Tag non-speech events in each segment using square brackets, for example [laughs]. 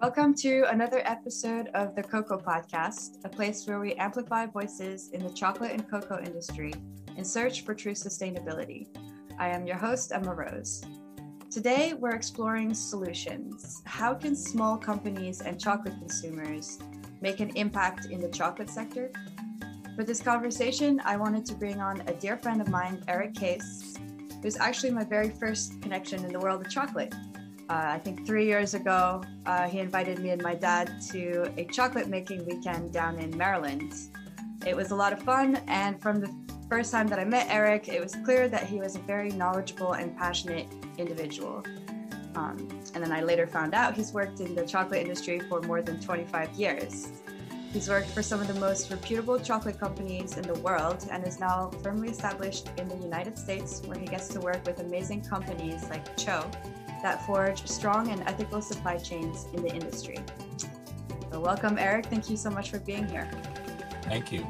Welcome to another episode of the Cocoa Podcast, a place where we amplify voices in the chocolate and cocoa industry in search for true sustainability. I am your host, Emma Rose. Today, we're exploring solutions. How can small companies and chocolate consumers make an impact in the chocolate sector? For this conversation, I wanted to bring on a dear friend of mine, Eric Case, who's actually my very first connection in the world of chocolate. Uh, I think three years ago, uh, he invited me and my dad to a chocolate making weekend down in Maryland. It was a lot of fun, and from the first time that I met Eric, it was clear that he was a very knowledgeable and passionate individual. Um, and then I later found out he's worked in the chocolate industry for more than 25 years. He's worked for some of the most reputable chocolate companies in the world and is now firmly established in the United States, where he gets to work with amazing companies like TCHO, that forge strong and ethical supply chains in the industry. So, welcome, Eric. Thank you so much for being here. Thank you.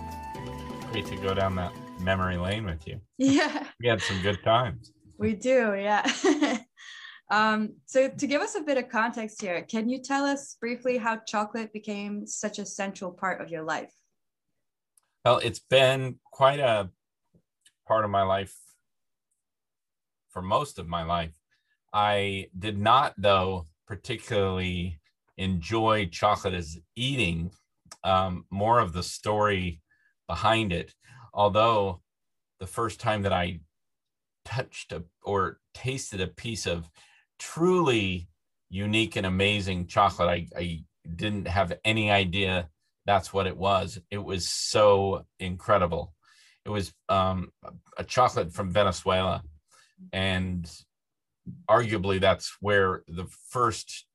Great to go down that memory lane with you. [laughs] [laughs] Yeah. We had some good times. We do, yeah. [laughs] um, so, to give us a bit of context here, can you tell us briefly how chocolate became such a central part of your life? Well, it's been quite a part of my life for most of my life. I did not, though, particularly enjoy chocolate as eating, um, more of the story behind it. Although the first time that I touched a, or tasted a piece of truly unique and amazing chocolate, I, I didn't have any idea that's what it was. It was so incredible. It was um, a chocolate from Venezuela. And arguably that's where the first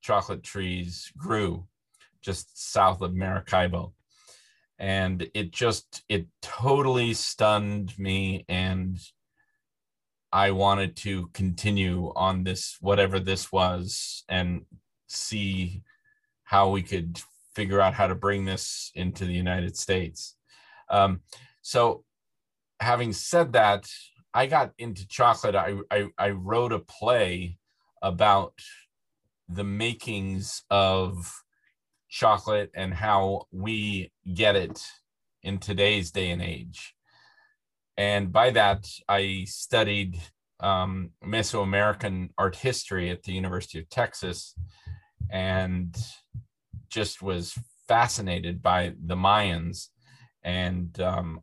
chocolate trees grew just south of maracaibo. And it just it totally stunned me and i wanted to continue on this whatever this was and see how we could figure out how to bring this into the united states. Um, so having said that I got into chocolate. I, I, I wrote a play about the makings of chocolate and how we get it in today's day and age. And by that, I studied um, Mesoamerican art history at the University of Texas and just was fascinated by the Mayans and um,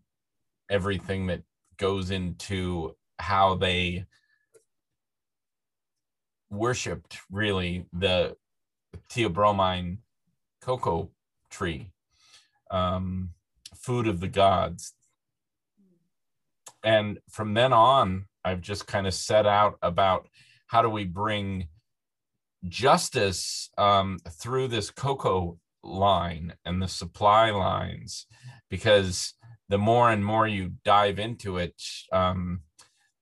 everything that goes into how they worshipped really the Theobroma cocoa tree, um, food of the gods. And from then on, I've just kind of set out about how do we bring justice um, through this cocoa line and the supply lines, because the more and more you dive into it, um,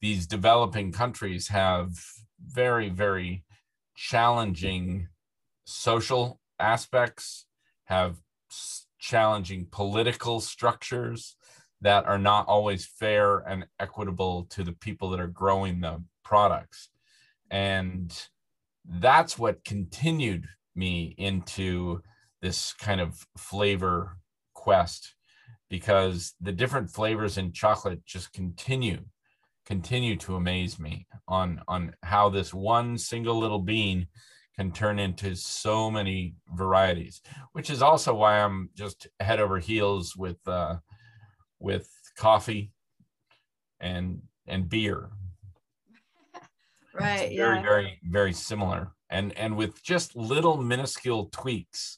these developing countries have very, very challenging social aspects, have challenging political structures that are not always fair and equitable to the people that are growing the products. And that's what continued me into this kind of flavor quest because the different flavors in chocolate just continue continue to amaze me on on how this one single little bean can turn into so many varieties which is also why i'm just head over heels with uh with coffee and and beer right it's very yeah. very very similar and and with just little minuscule tweaks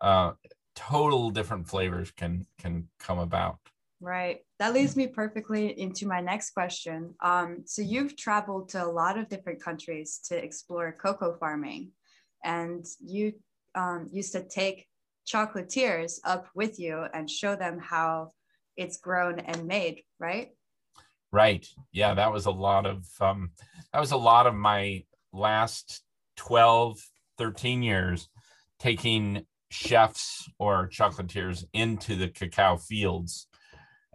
uh total different flavors can can come about. Right. That leads me perfectly into my next question. Um, so you've traveled to a lot of different countries to explore cocoa farming and you um, used to take chocolatiers up with you and show them how it's grown and made right? Right. Yeah that was a lot of um, that was a lot of my last 12 13 years taking chefs or chocolatiers into the cacao fields.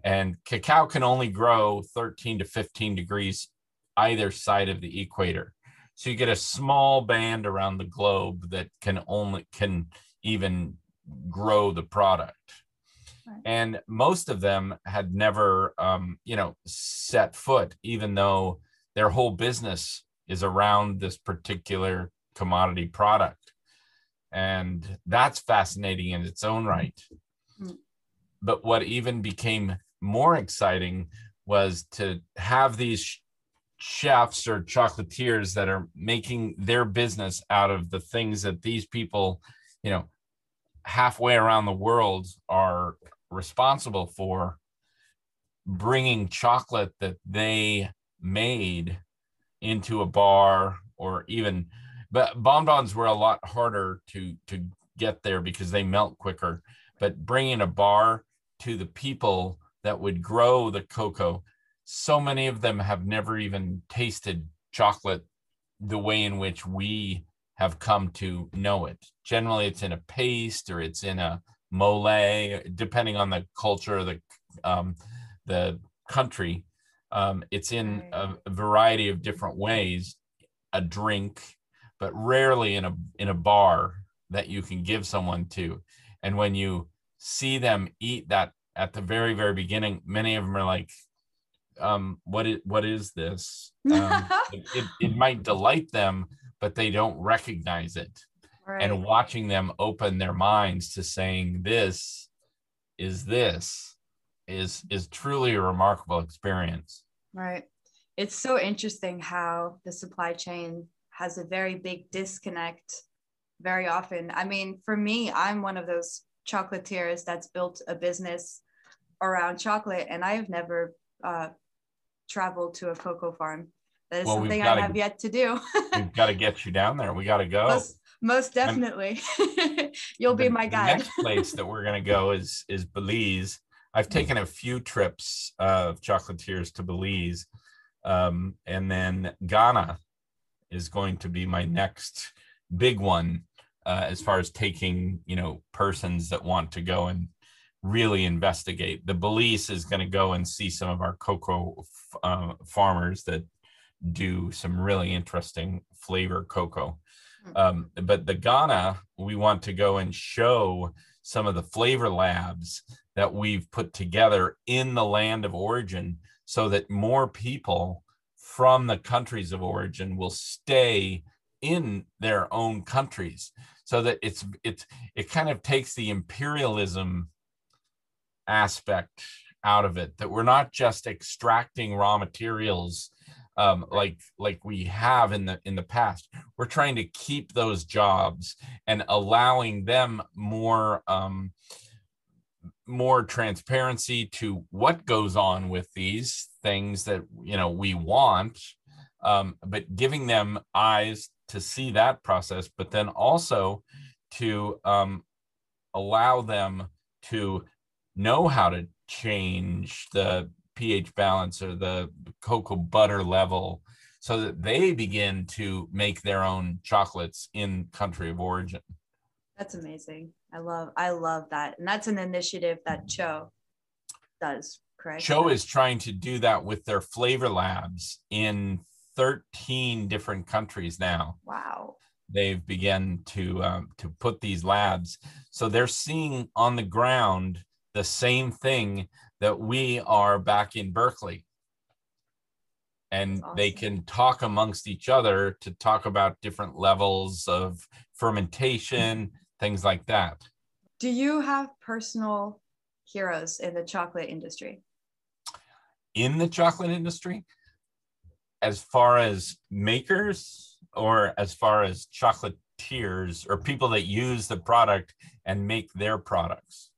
And cacao can only grow 13 to 15 degrees either side of the equator. So you get a small band around the globe that can only can even grow the product. Right. And most of them had never, um, you know, set foot, even though their whole business is around this particular commodity product. And that's fascinating in its own right. Mm-hmm. But what even became more exciting was to have these chefs or chocolatiers that are making their business out of the things that these people, you know, halfway around the world are responsible for bringing chocolate that they made into a bar or even but bonbons were a lot harder to to get there because they melt quicker. But bringing a bar to the people that would grow the cocoa so many of them have never even tasted chocolate the way in which we have come to know it. Generally it's in a paste or it's in a mole, depending on the culture, the um, the country. Um, it's in a, a variety of different ways, a drink, but rarely in a in a bar that you can give someone to. And when you see them eat that at the very very beginning, many of them are like, um, "What is what is this?" [laughs] Um, it, it, it might delight them, but they don't recognize it right. and watching them open their minds to saying this is this is is truly a remarkable experience right it's so interesting how the supply chain has a very big disconnect very often. I mean for me i'm one of those chocolatiers that's built a business around chocolate and i've never uh, traveled to a cocoa farm. That is well, something i have yet to do. we've got to get you down there. We got to go. Most definitely. [laughs] You'll be my guide. next place that we're going to go is is Belize. I've taken a few trips of chocolatiers to Belize, um, and then Ghana is going to be my next big one uh, as far as taking you know persons that want to go and really investigate. The Belize is going to go and see some of our cocoa uh, farmers that do some really interesting flavor cocoa. Hmm. Um, but the Ghana, we want to go and show some of the flavor labs that we've put together in the land of origin so that more people from the countries of origin will stay in their own countries so that it's it's it kind of takes the imperialism aspect out of it that we're not just extracting raw materials um, like like we have in the in the past. We're trying to keep those jobs and allowing them more um, more transparency to what goes on with these things that you know we want, um, but giving them eyes to see that process, but then also to um, allow them to know how to change the pH balance or the cocoa butter level so that they begin to make their own chocolates in country of origin. That's amazing. I love I love that. And that's an initiative that TCHO does, correct? TCHO is trying to do that with their flavor labs in 13 different countries now. Wow. They've begun to um, to put these labs. So they're seeing on the ground the same thing that we are back in Berkeley. And awesome. they can talk amongst each other to talk about different levels of fermentation, things like that. Do you have personal heroes in the chocolate industry? In the chocolate industry? As far as makers or as far as chocolatiers or people that use the product and make their products?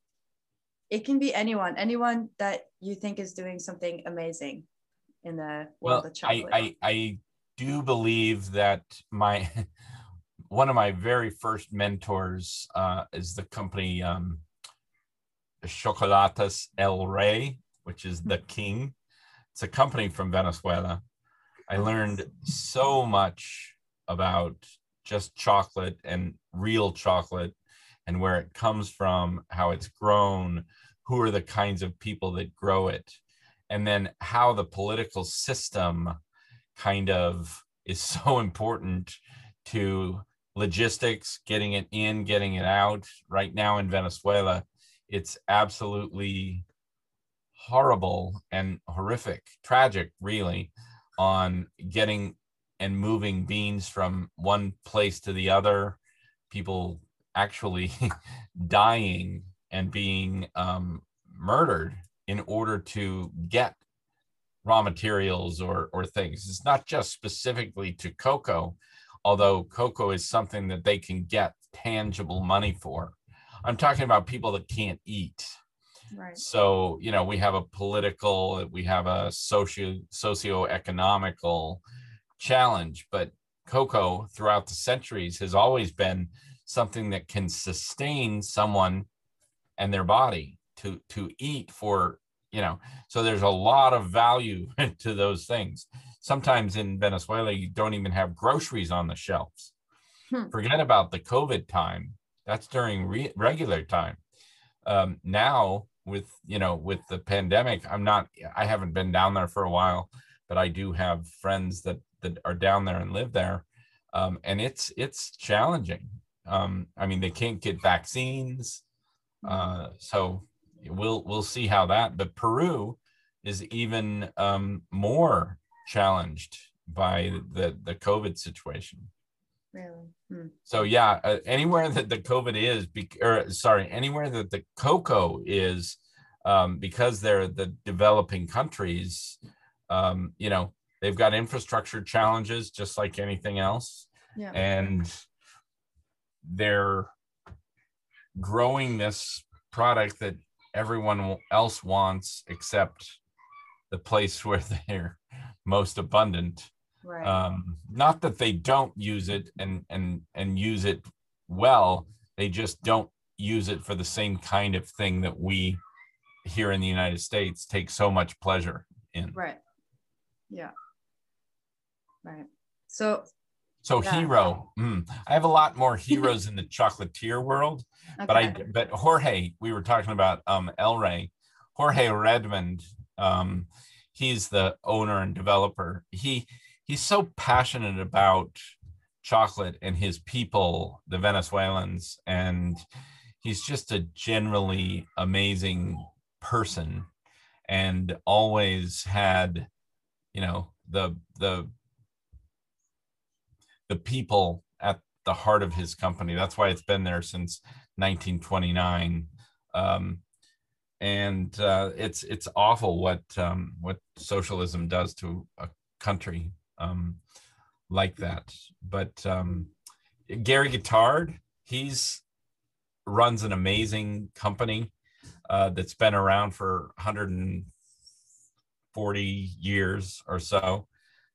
it can be anyone, anyone that you think is doing something amazing in the world well, of chocolate. I, I, I do believe that my [laughs] one of my very first mentors uh, is the company um, Chocolates El Rey, which is the king. It's a company from Venezuela. I learned so much about just chocolate and real chocolate and where it comes from, how it's grown, who are the kinds of people that grow it, and then how the political system kind of is [laughs] so important to logistics, getting it in, getting it out. Right now in Venezuela, it's absolutely horrible and horrific, tragic, really, on getting and moving beans from one place to the other. People actually [laughs] dying and being um, murdered in order to get raw materials or or things. It's not just specifically to cocoa, although cocoa is something that they can get tangible money for. I'm talking about people that can't eat. Right. So, you know, we have a political, we have a socio socio-economical challenge, but cocoa throughout the centuries has always been something that can sustain someone and their body to to eat for you know so there's a lot of value [laughs] to those things sometimes in venezuela you don't even have groceries on the shelves hmm. forget about the covid time that's during re- regular time um, now with you know with the pandemic i'm not i haven't been down there for a while but i do have friends that that are down there and live there um, and it's it's challenging um, i mean they can't get vaccines hmm. uh, so we'll we'll see how that. But Peru is even um, more challenged by the the COVID situation. Really? Hmm. So yeah, uh, anywhere that the COVID is, be, or sorry, anywhere that the cocoa is, um, because they're the developing countries, um, you know, they've got infrastructure challenges just like anything else, yeah. and they're growing this product that everyone else wants except the place [laughs] where they're most abundant right. um, not that they don't use it and and and use it well they just don't use it for the same kind of thing that we here in the united states take so much pleasure in right yeah right so so yeah. hero, mm, I have a lot more [laughs] heroes in the chocolatier world, okay. but I but Jorge, we were talking about um El Rey, Jorge Redmond, um, he's the owner and developer. He he's so passionate about chocolate and his people, the Venezuelans, and he's just a generally amazing person, and always had, you know, the the the people at the heart of his company. That's why it's been there since 1929. Um, and uh, it's it's awful what um, what socialism does to a country um, like that. But um, Gary Guittard, he's runs an amazing company uh, that's been around for 140 years or so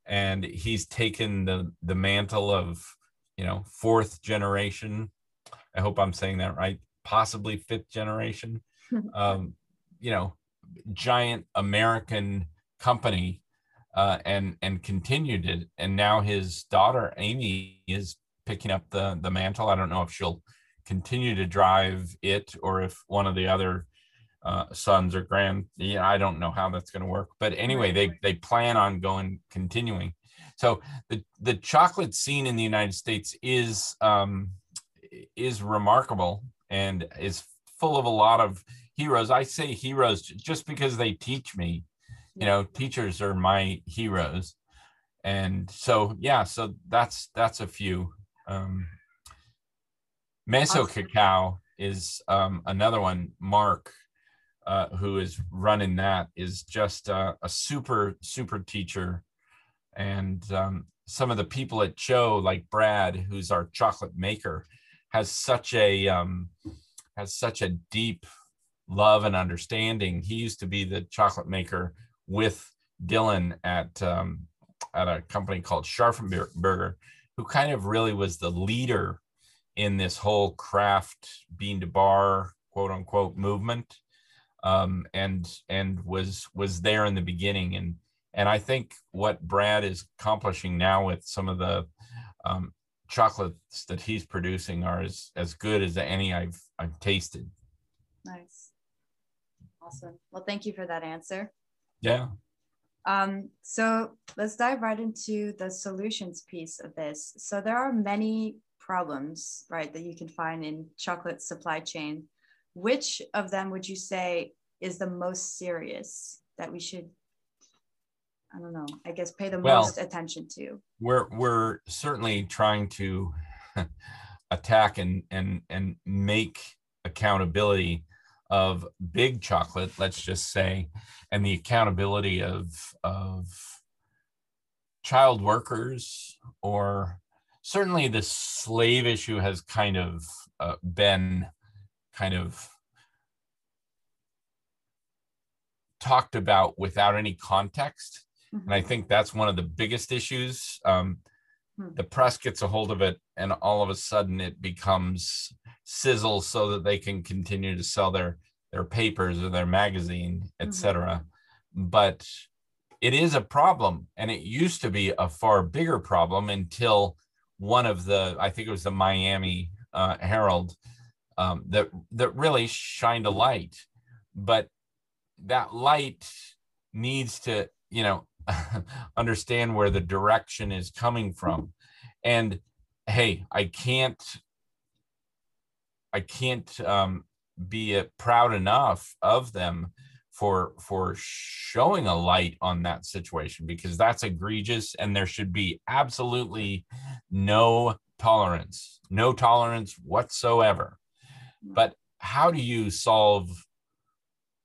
and he's taken the the mantle of you know fourth generation i hope i'm saying that right possibly fifth generation [laughs] um, you know giant american company uh, and and continued it and now his daughter amy is picking up the the mantle i don't know if she'll continue to drive it or if one of the other uh, sons or grand. Yeah, I don't know how that's going to work, but anyway, they they plan on going continuing. So the the chocolate scene in the United States is um, is remarkable and is full of a lot of heroes. I say heroes just because they teach me. You know, teachers are my heroes, and so yeah, so that's that's a few. Um, Meso Cacao is um, another one. Mark uh, who is running that, is just a super, super teacher. And um, some of the people at TCHO, like Brad, who's our chocolate maker, has such a um, has such a deep love and understanding. He used to be the chocolate maker with Dylan at um, at a company called Scharffen Berger, who kind of really was the leader in this whole craft bean to bar quote unquote movement um, and and was was there in the beginning and and I think what Brad is accomplishing now with some of the um, chocolates that he's producing are as as good as any I've I've tasted. Nice, awesome. Well, thank you for that answer. Yeah. Um, so let's dive right into the solutions piece of this. So there are many problems, right, that you can find in chocolate supply chain. Which of them would you say is the most serious that we should, I don't know, I guess pay the well, most attention to? We're we're certainly trying to [laughs] attack and and and make accountability of big chocolate, let's just say, and the accountability of of child workers or certainly the slave issue has kind of uh, been kind of talked about without any context mm-hmm. and i think that's one of the biggest issues um, hmm. the press gets a hold of it and all of a sudden it becomes sizzle so that they can continue to sell their their papers or their magazine etc mm-hmm. but it is a problem and it used to be a far bigger problem until one of the i think it was the miami uh, herald um, that that really shined a light but that light needs to you know [laughs] understand where the direction is coming from. And hey i can't i can't um, be proud enough of them for for showing a light on that situation because that's egregious and there should be absolutely no tolerance no tolerance whatsoever. But how do you solve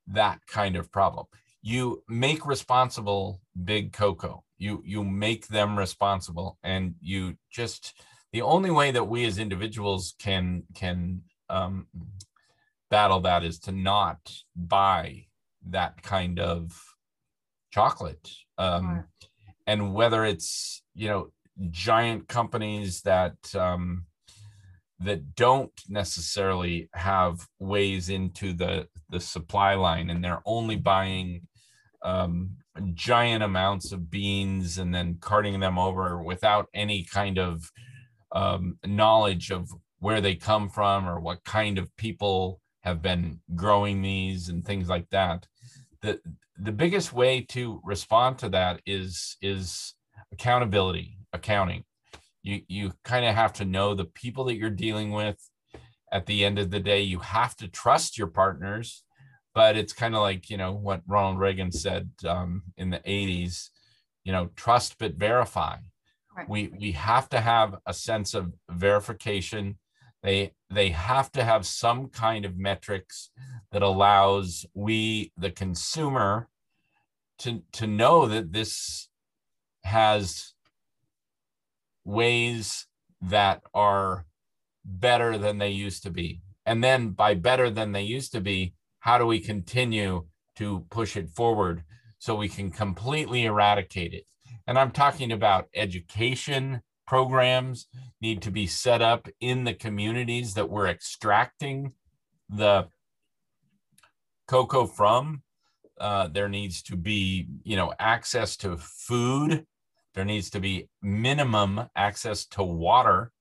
that kind of problem you make responsible big cocoa. You you make them responsible and you just the only way that we as individuals can can um, battle that is to not buy that kind of chocolate. Um, and whether it's you know giant companies that um, that don't necessarily have ways into the the supply line and they're only buying um, giant amounts of beans and then carting them over without any kind of um, knowledge of where they come from or what kind of people have been growing these and things like that. The the biggest way to respond to that is is accountability accounting. You you kind of have to know the people that you're dealing with. At the end of the day you have to trust your partners but it's kind of like you know what ronald reagan said um, in the 80s you know trust but verify. Right. we we have to have a sense of verification. They they have to have some kind of metrics that allows we the consumer to to know that this has ways that are better than they used to be. And then by better than they used to be how do we continue to push it forward so we can completely eradicate it and i'm talking about education programs need to be set up in the communities that we're extracting the cocoa from. Uh, there needs to be, you know, access to food. There needs to be minimum access to water,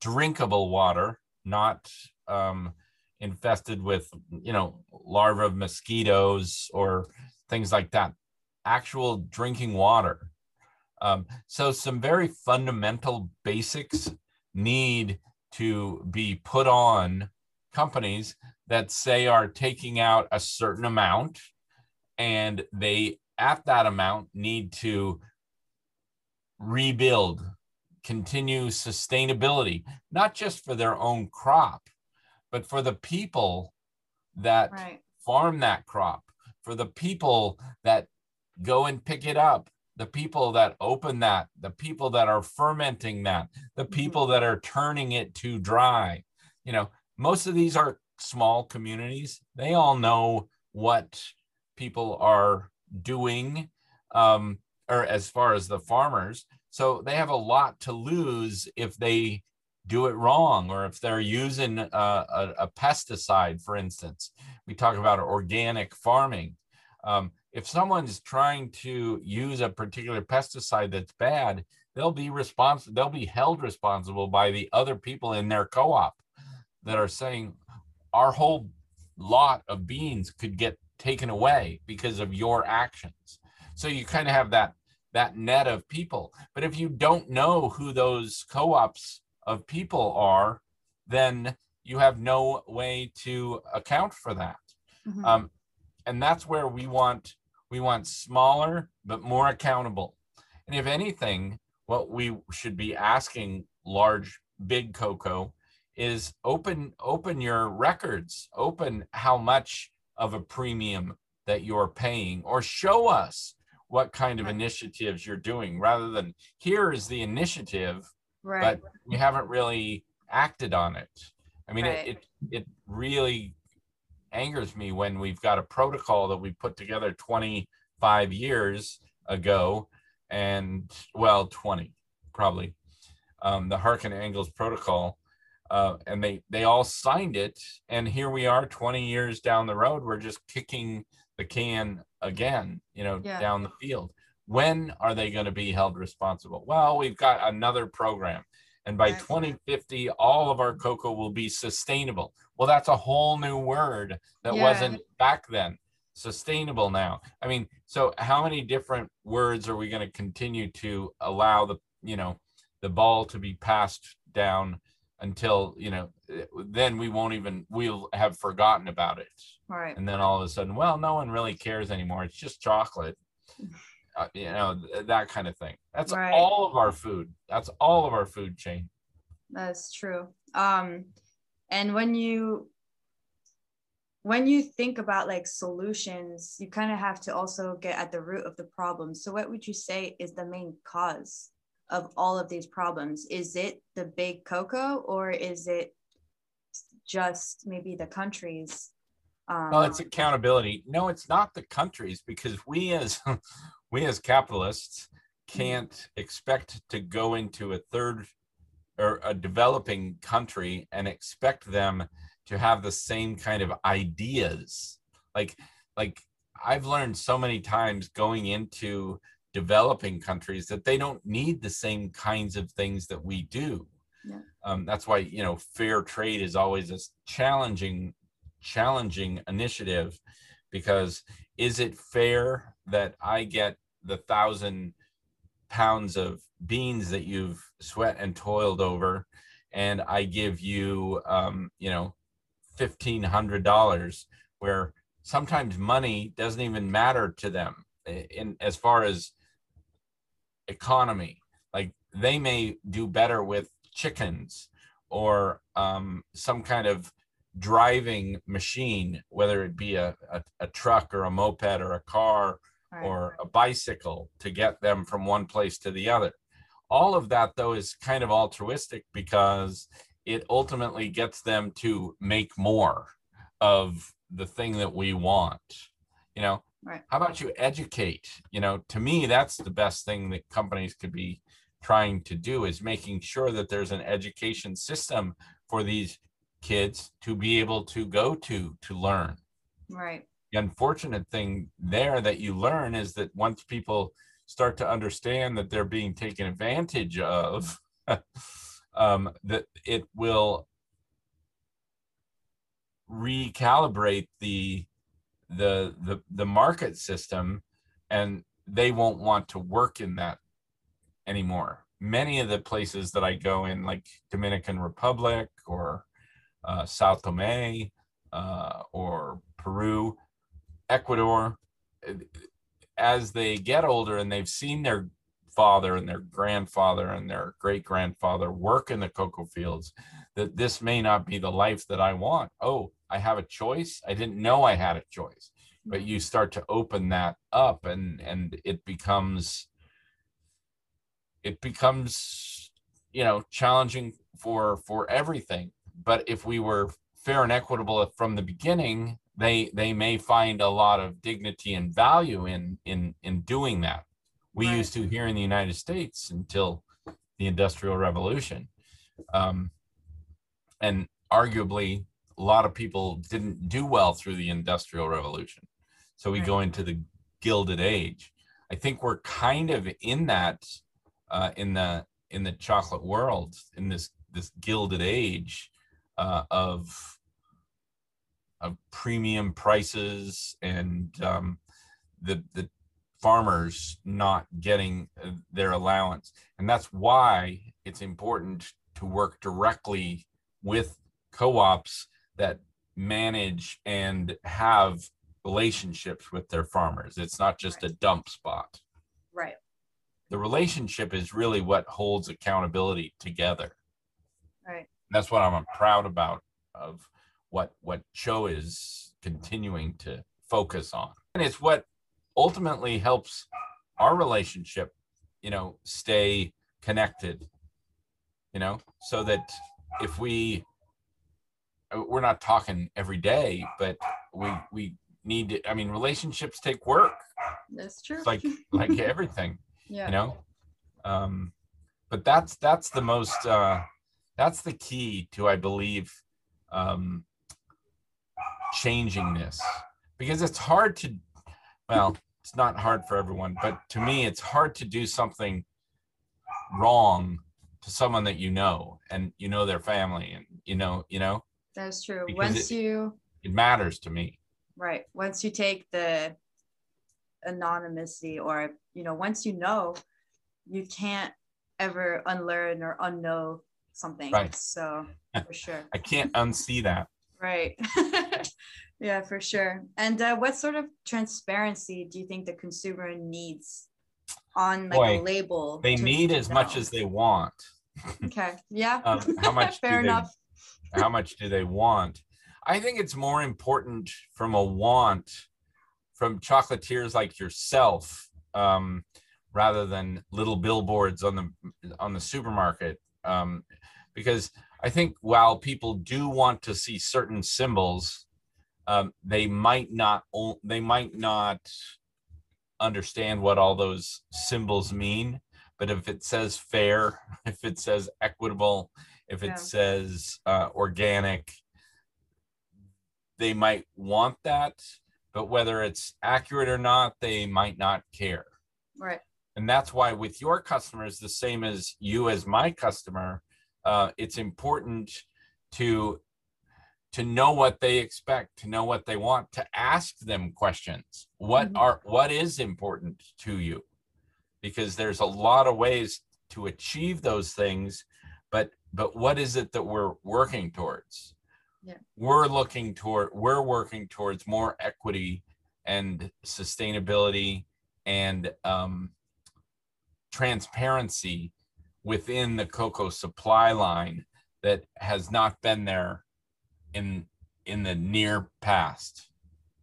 drinkable water, not um, infested with, you know, larvae of mosquitoes or things like that. Actual drinking water um, so some very fundamental basics need to be put on companies that say are taking out a certain amount and they at that amount need to rebuild continue sustainability not just for their own crop but for the people that right. farm that crop for the people that go and pick it up the people that open that, the people that are fermenting that, the mm-hmm. people that are turning it to dry. You know, most of these are small communities. They all know what people are doing, um, or as far as the farmers. So they have a lot to lose if they do it wrong or if they're using a, a, a pesticide, for instance. We talk about organic farming. Um, if someone's trying to use a particular pesticide that's bad, they'll be responsible, they'll be held responsible by the other people in their co-op that are saying our whole lot of beans could get taken away because of your actions. so you kind of have that that net of people but if you don't know who those co-ops of people are then you have no way to account for that. Mhm. um, and that's where we want we want smaller but more accountable. And if anything what we should be asking large big cocoa is open open your records. Open how much of a premium that you're paying or show us what kind of initiatives you're doing rather than here is the initiative right. but we haven't really acted on it. I mean, Right. it, it it really angers me when we've got a protocol that we put together 25 years ago, and well, 20 probably, um, the Harkin-Engel protocol, uh, and they they all signed it, and here we are 20 years down the road. We're just kicking the can again, you know, Yeah. down the field. When are they going to be held responsible? Well, we've got another program. And by 2050, all of our cocoa will be sustainable. Well, that's a whole new word that Yeah. wasn't back then. Sustainable now. I mean, so how many different words are we going to continue to allow the, you know, the ball to be passed down until, you know, then we won't even, we'll have forgotten about it right. and then all of a sudden well no one really cares anymore it's just chocolate uh, you know th- that kind of thing that's Right. all of our food that's all of our food chain That's true. Um, and when you when you think about like solutions, you kind of have to also get at the root of the problem. So, what would you say is the main cause of all of these problems? Is it the big cocoa, or is it just maybe the countries? Um, well it's accountability no it's not the countries because we as [laughs] we as capitalists can't expect to go into a third or a developing country and expect them to have the same kind of ideas. Like like i've learned so many times going into developing countries that they don't need the same kinds of things that we do. Yeah. um, that's why you know fair trade is always a challenging challenging initiative because is it fair that i get the thousand pounds of beans that you've sweat and toiled over and i give you um, you know $1500 where sometimes money doesn't even matter to them in as far as economy. Like they may do better with chickens or um, some kind of driving machine whether it be a, a, a truck or a moped or a car right, or a bicycle to get them from one place to the other. All of that, though, is kind of altruistic because it ultimately gets them to make more of the thing that we want. You know, Right. how about you educate? You know, to me, that's the best thing that companies could be trying to do is making sure that there's an education system for these kids to be able to go to to learn right, the unfortunate thing there that you learn is that once people start to understand that they're being taken advantage of [laughs] um, that it will recalibrate the the the the market system and they won't want to work in that anymore. Many of the places that i go in like dominican republic or uh, São Tomé uh, or peru ecuador as they get older and they've seen their father and their grandfather and their great grandfather work in the cocoa fields that this may not be the life that I want. Oh, I have a choice. I didn't know I had a choice. But you start to open that up and and it becomes it becomes you know challenging for for everything. But if we were fair and equitable from the beginning, they they may find a lot of dignity and value in in in doing that. We Right. used to here in the United States until the Industrial Revolution. Um, and arguably a lot of people didn't do well through the industrial revolution so we go into the gilded age i think we're kind of in that uh, in the in the chocolate world in this this gilded age uh, of of premium prices and um, the the farmers not getting uh, their allowance. And that's why it's important to work directly with co-ops that manage and have relationships with their farmers. It's not just Right. a dump spot. Right. The relationship is really what holds accountability together. That's what I'm proud about of what what TCHO is continuing to focus on. And it's what ultimately helps our relationship, you know, stay connected. You know, so that if we we're not talking every day, but we we need to I mean relationships take work That's true. It's like [laughs] like everything yeah. you know um but that's that's the most uh that's the key to i believe um changing this. Because it's hard to well it's not hard for everyone but to me it's hard to do something wrong to someone that you know and you know their family and you know you know? That's true. Once it- you it matters to me. Right, once you take the anonymity or you know, once you know, you can't ever unlearn or unknow something. Right. So [laughs] for sure. i can't unsee that Right. [laughs] yeah, for sure. And uh, what sort of transparency do you think the consumer needs on like a label? they need as much as they want [laughs] Okay. Yeah. um, how much Fair they enough. how much do they want i think it's more important from a want from chocolatiers like yourself um, rather than little billboards on the on the supermarket um, because i think while people do want to see certain symbols um, they might not they might not understand what all those symbols mean but if it says fair [laughs] if it says equitable if it Yeah. says uh, organic they might want that but whether it's accurate or not they might not care Right. and that's why with your customers the same as you as my customer uh, it's important to to know what they expect to know what they want to ask them questions what Mhm. are what is important to you because there's a lot of ways to achieve those things but but what is it that we're working towards Yeah. we're looking toward we're working towards more equity and sustainability and um, transparency within the cocoa supply line that has not been there in in the near past.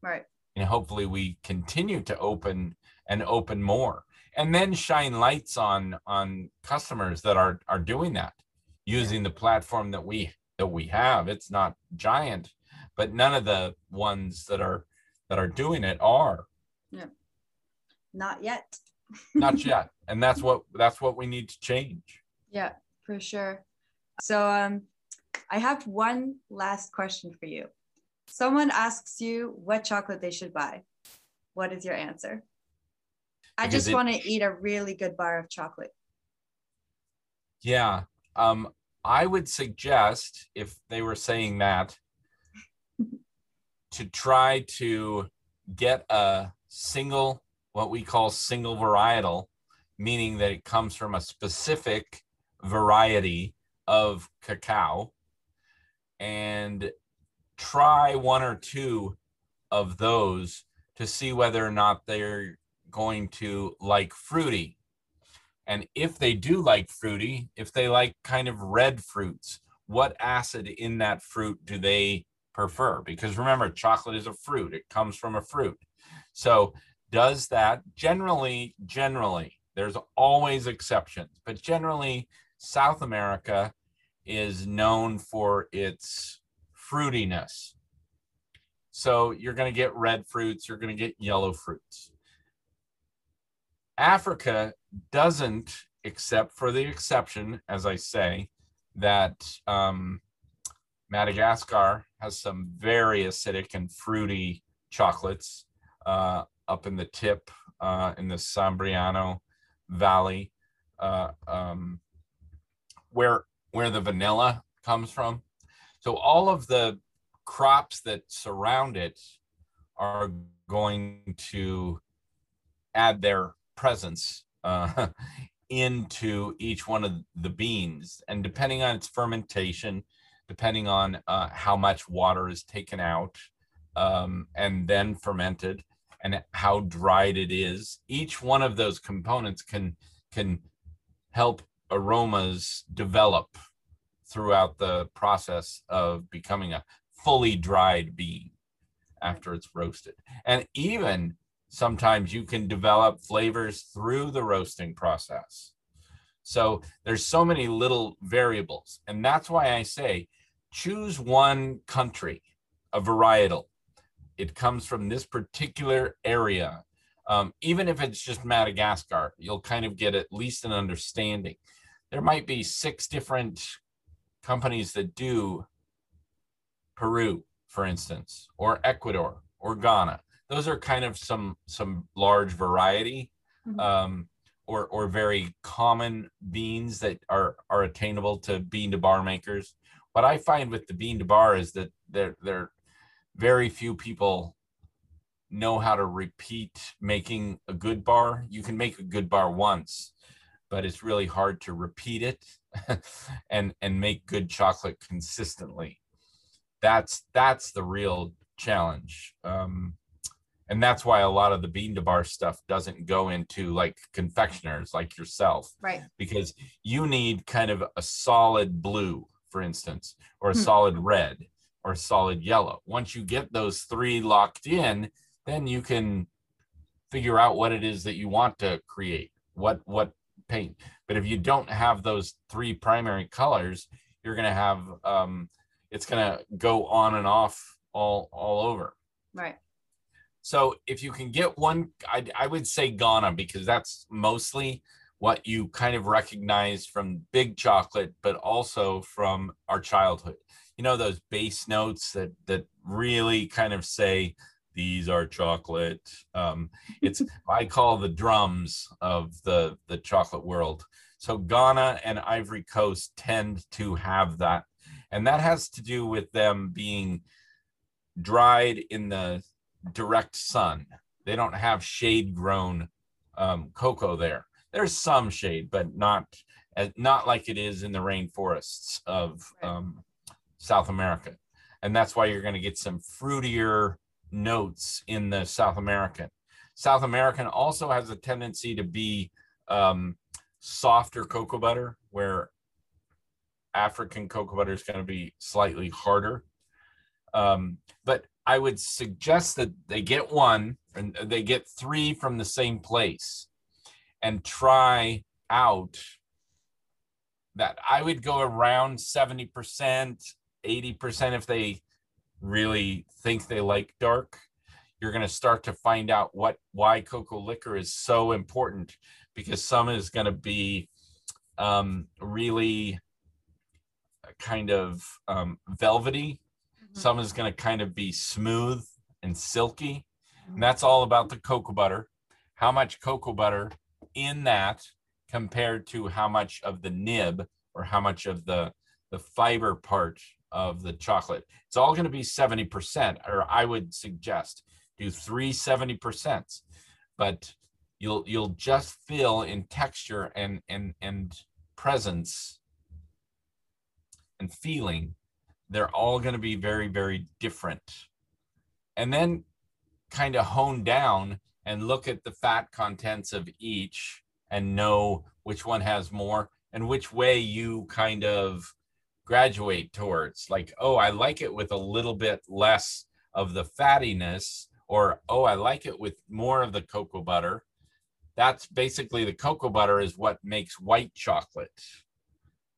Right. and hopefully we continue to open and open more and then shine lights on on customers that are are doing that using the platform that we that we have. It's not giant but none of the ones that are that are doing it are. Yeah. Not yet. not yet [laughs] and that's what that's what we need to change Yeah, for sure. So um I have one last question for you. Someone asks you what chocolate they should buy. What is your answer? I Because just want to eat a really good bar of chocolate. yeah um i would suggest if they were saying that to try to get a single what we call single varietal meaning that it comes from a specific variety of cacao. And try one or two of those to see whether or not they're going to like fruity. And if they do like fruity if they like kind of red fruits what acid in that fruit do they prefer? Because remember chocolate is a fruit. It comes from a fruit. So does that generally generally there's always exceptions but generally south america is known for its fruitiness. So you're going to get red fruits you're going to get yellow fruits. Africa doesn't except for the exception as i say that um, madagascar has some very acidic and fruity chocolates uh, up in the tip uh, in the Sambirano Valley, uh, um, where where the vanilla comes from. So all of the crops that surround it are going to add their presence uh, [laughs] into each one of the beans. And depending on its fermentation, depending on uh, how much water is taken out um, and then fermented, and how dried it is, each one of those components can can help aromas develop throughout the process of becoming a fully dried bean after it's roasted. And even sometimes you can develop flavors through the roasting process. So there's so many little variables. And that's why I say choose one country, a varietal. It comes from this particular area. Um, even if it's just Madagascar, you'll kind of get at least an understanding. There might be six different companies that do Peru, for instance, or Ecuador or Ghana. Those are kind of some some large variety mm-hmm. um, or or very common beans that are are attainable to bean to bar makers. What I find with the bean to bar is that there there very few people know how to repeat making a good bar. You can make a good bar once, but it's really hard to repeat it [laughs] and and make good chocolate consistently. That's that's the real challenge. Um, and that's why a lot of the bean to bar stuff doesn't go into like confectioners like yourself. Right. Because you need kind of a solid blue for instance or a hmm. solid red or solid yellow once you get those three locked in then you can figure out what it is that you want to create what what paint but if you don't have those three primary colors you're going to have um, it's going to go on and off all all over. Right. So if you can get one, I, I would say Ghana because that's mostly what you kind of recognize from big chocolate, but also from our childhood. You know those bass notes that that really kind of say these are chocolate. Um, it's [laughs] I call the drums of the the chocolate world. So Ghana and Ivory Coast tend to have that and that has to do with them being dried in the direct sun. They don't have shade grown um, cocoa there. There's some shade, but not not like it is in the rainforests of um, South America, and that's why you're going to get some fruitier notes in the South American. South American also has a tendency to be um, softer cocoa butter, where African cocoa butter is going to be slightly harder. Um, but I would suggest that they get one and they get three from the same place and try out that. I would go around 70%, 80% if they really think they like dark. You're going to start to find out what why cocoa liquor is so important because some is going to be um, really kind of um, velvety. Mm-hmm. Some is going to kind of be smooth and silky. And mm-hmm. that's all about the cocoa butter. How much cocoa butter in that compared to how much of the nib or how much of the the fiber part of the chocolate. It's all going to be 70%, or I would suggest do three 70%. But you'll you'll just feel in texture and and and presence and feeling, they're all going to be very, very different. And then kind of hone down and look at the fat contents of each and know which one has more and which way you kind of graduate towards. Like, oh, I like it with a little bit less of the fattiness, or oh, I like it with more of the cocoa butter. That's basically the cocoa butter is what makes white chocolate.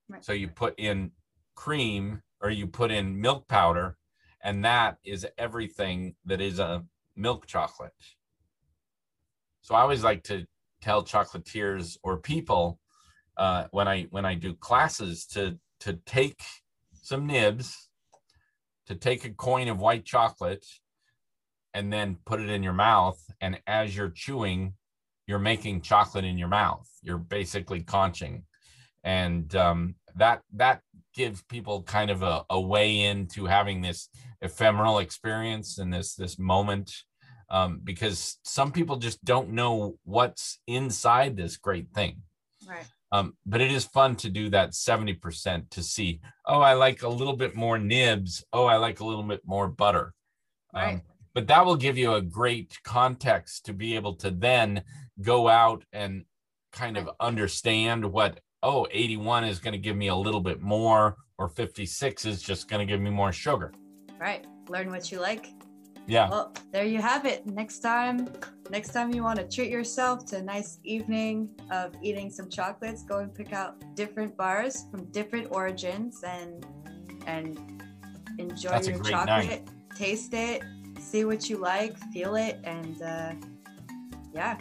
Right. So you put in cream or you put in milk powder, and that is everything that is a milk chocolate. So I always like to tell chocolatiers or people uh, when I when I do classes to to take some nibs, to take a coin of white chocolate, and then put it in your mouth. And as you're chewing, you're making chocolate in your mouth. You're basically conching, and um, that that gives people kind of a, a way into having this ephemeral experience and this this moment um, because some people just don't know what's inside this great thing. Right. Um, but it is fun to do that 70% to see, oh, I like a little bit more nibs. Oh, I like a little bit more butter. Um, Right. but that will give you a great context to be able to then go out and kind of understand what, oh, 81 is going to give me a little bit more, or 56 is just going to give me more sugar. Right. Learn what you like. Yeah. Well, there you have it. Next time, next time you want to treat yourself to a nice evening of eating some chocolates, go and pick out different bars from different origins and and enjoy That's your chocolate. night. Taste it, see what you like, feel it, and uh, yeah,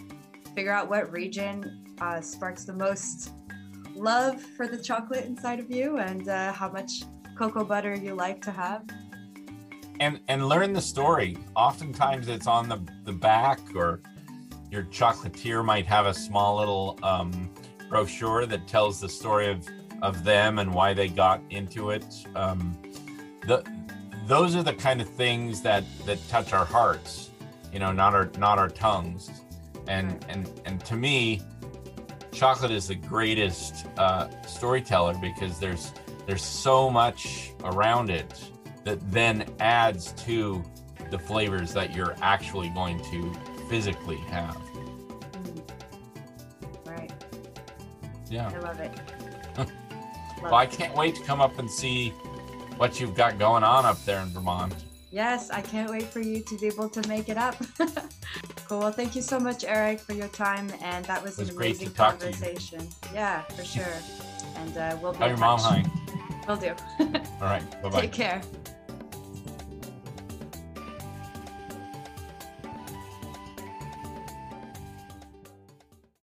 figure out what region uh, sparks the most love for the chocolate inside of you, and uh, how much cocoa butter you like to have. And and learn the story. Oftentimes it's on the the back or your chocolatier might have a small little um, brochure that tells the story of of them and why they got into it. Um, the those are the kind of things that that touch our hearts you know not our not our tongues. And and and to me chocolate is the greatest uh, storyteller because there's there's so much around it that then adds to the flavors that you're actually going to physically have. Right. Yeah. I love it. [laughs] Well, I can't wait to come up and see what you've got going on up there in Vermont. Yes, I can't wait for you to be able to make it up. [laughs] cool. Well, thank you so much, Eric, for your time, and that was, was an amazing talk to you. conversation. Yeah, for sure. And uh, we'll be Tell your mom touch. [laughs] hi. Will do. All right. Bye bye. Take care.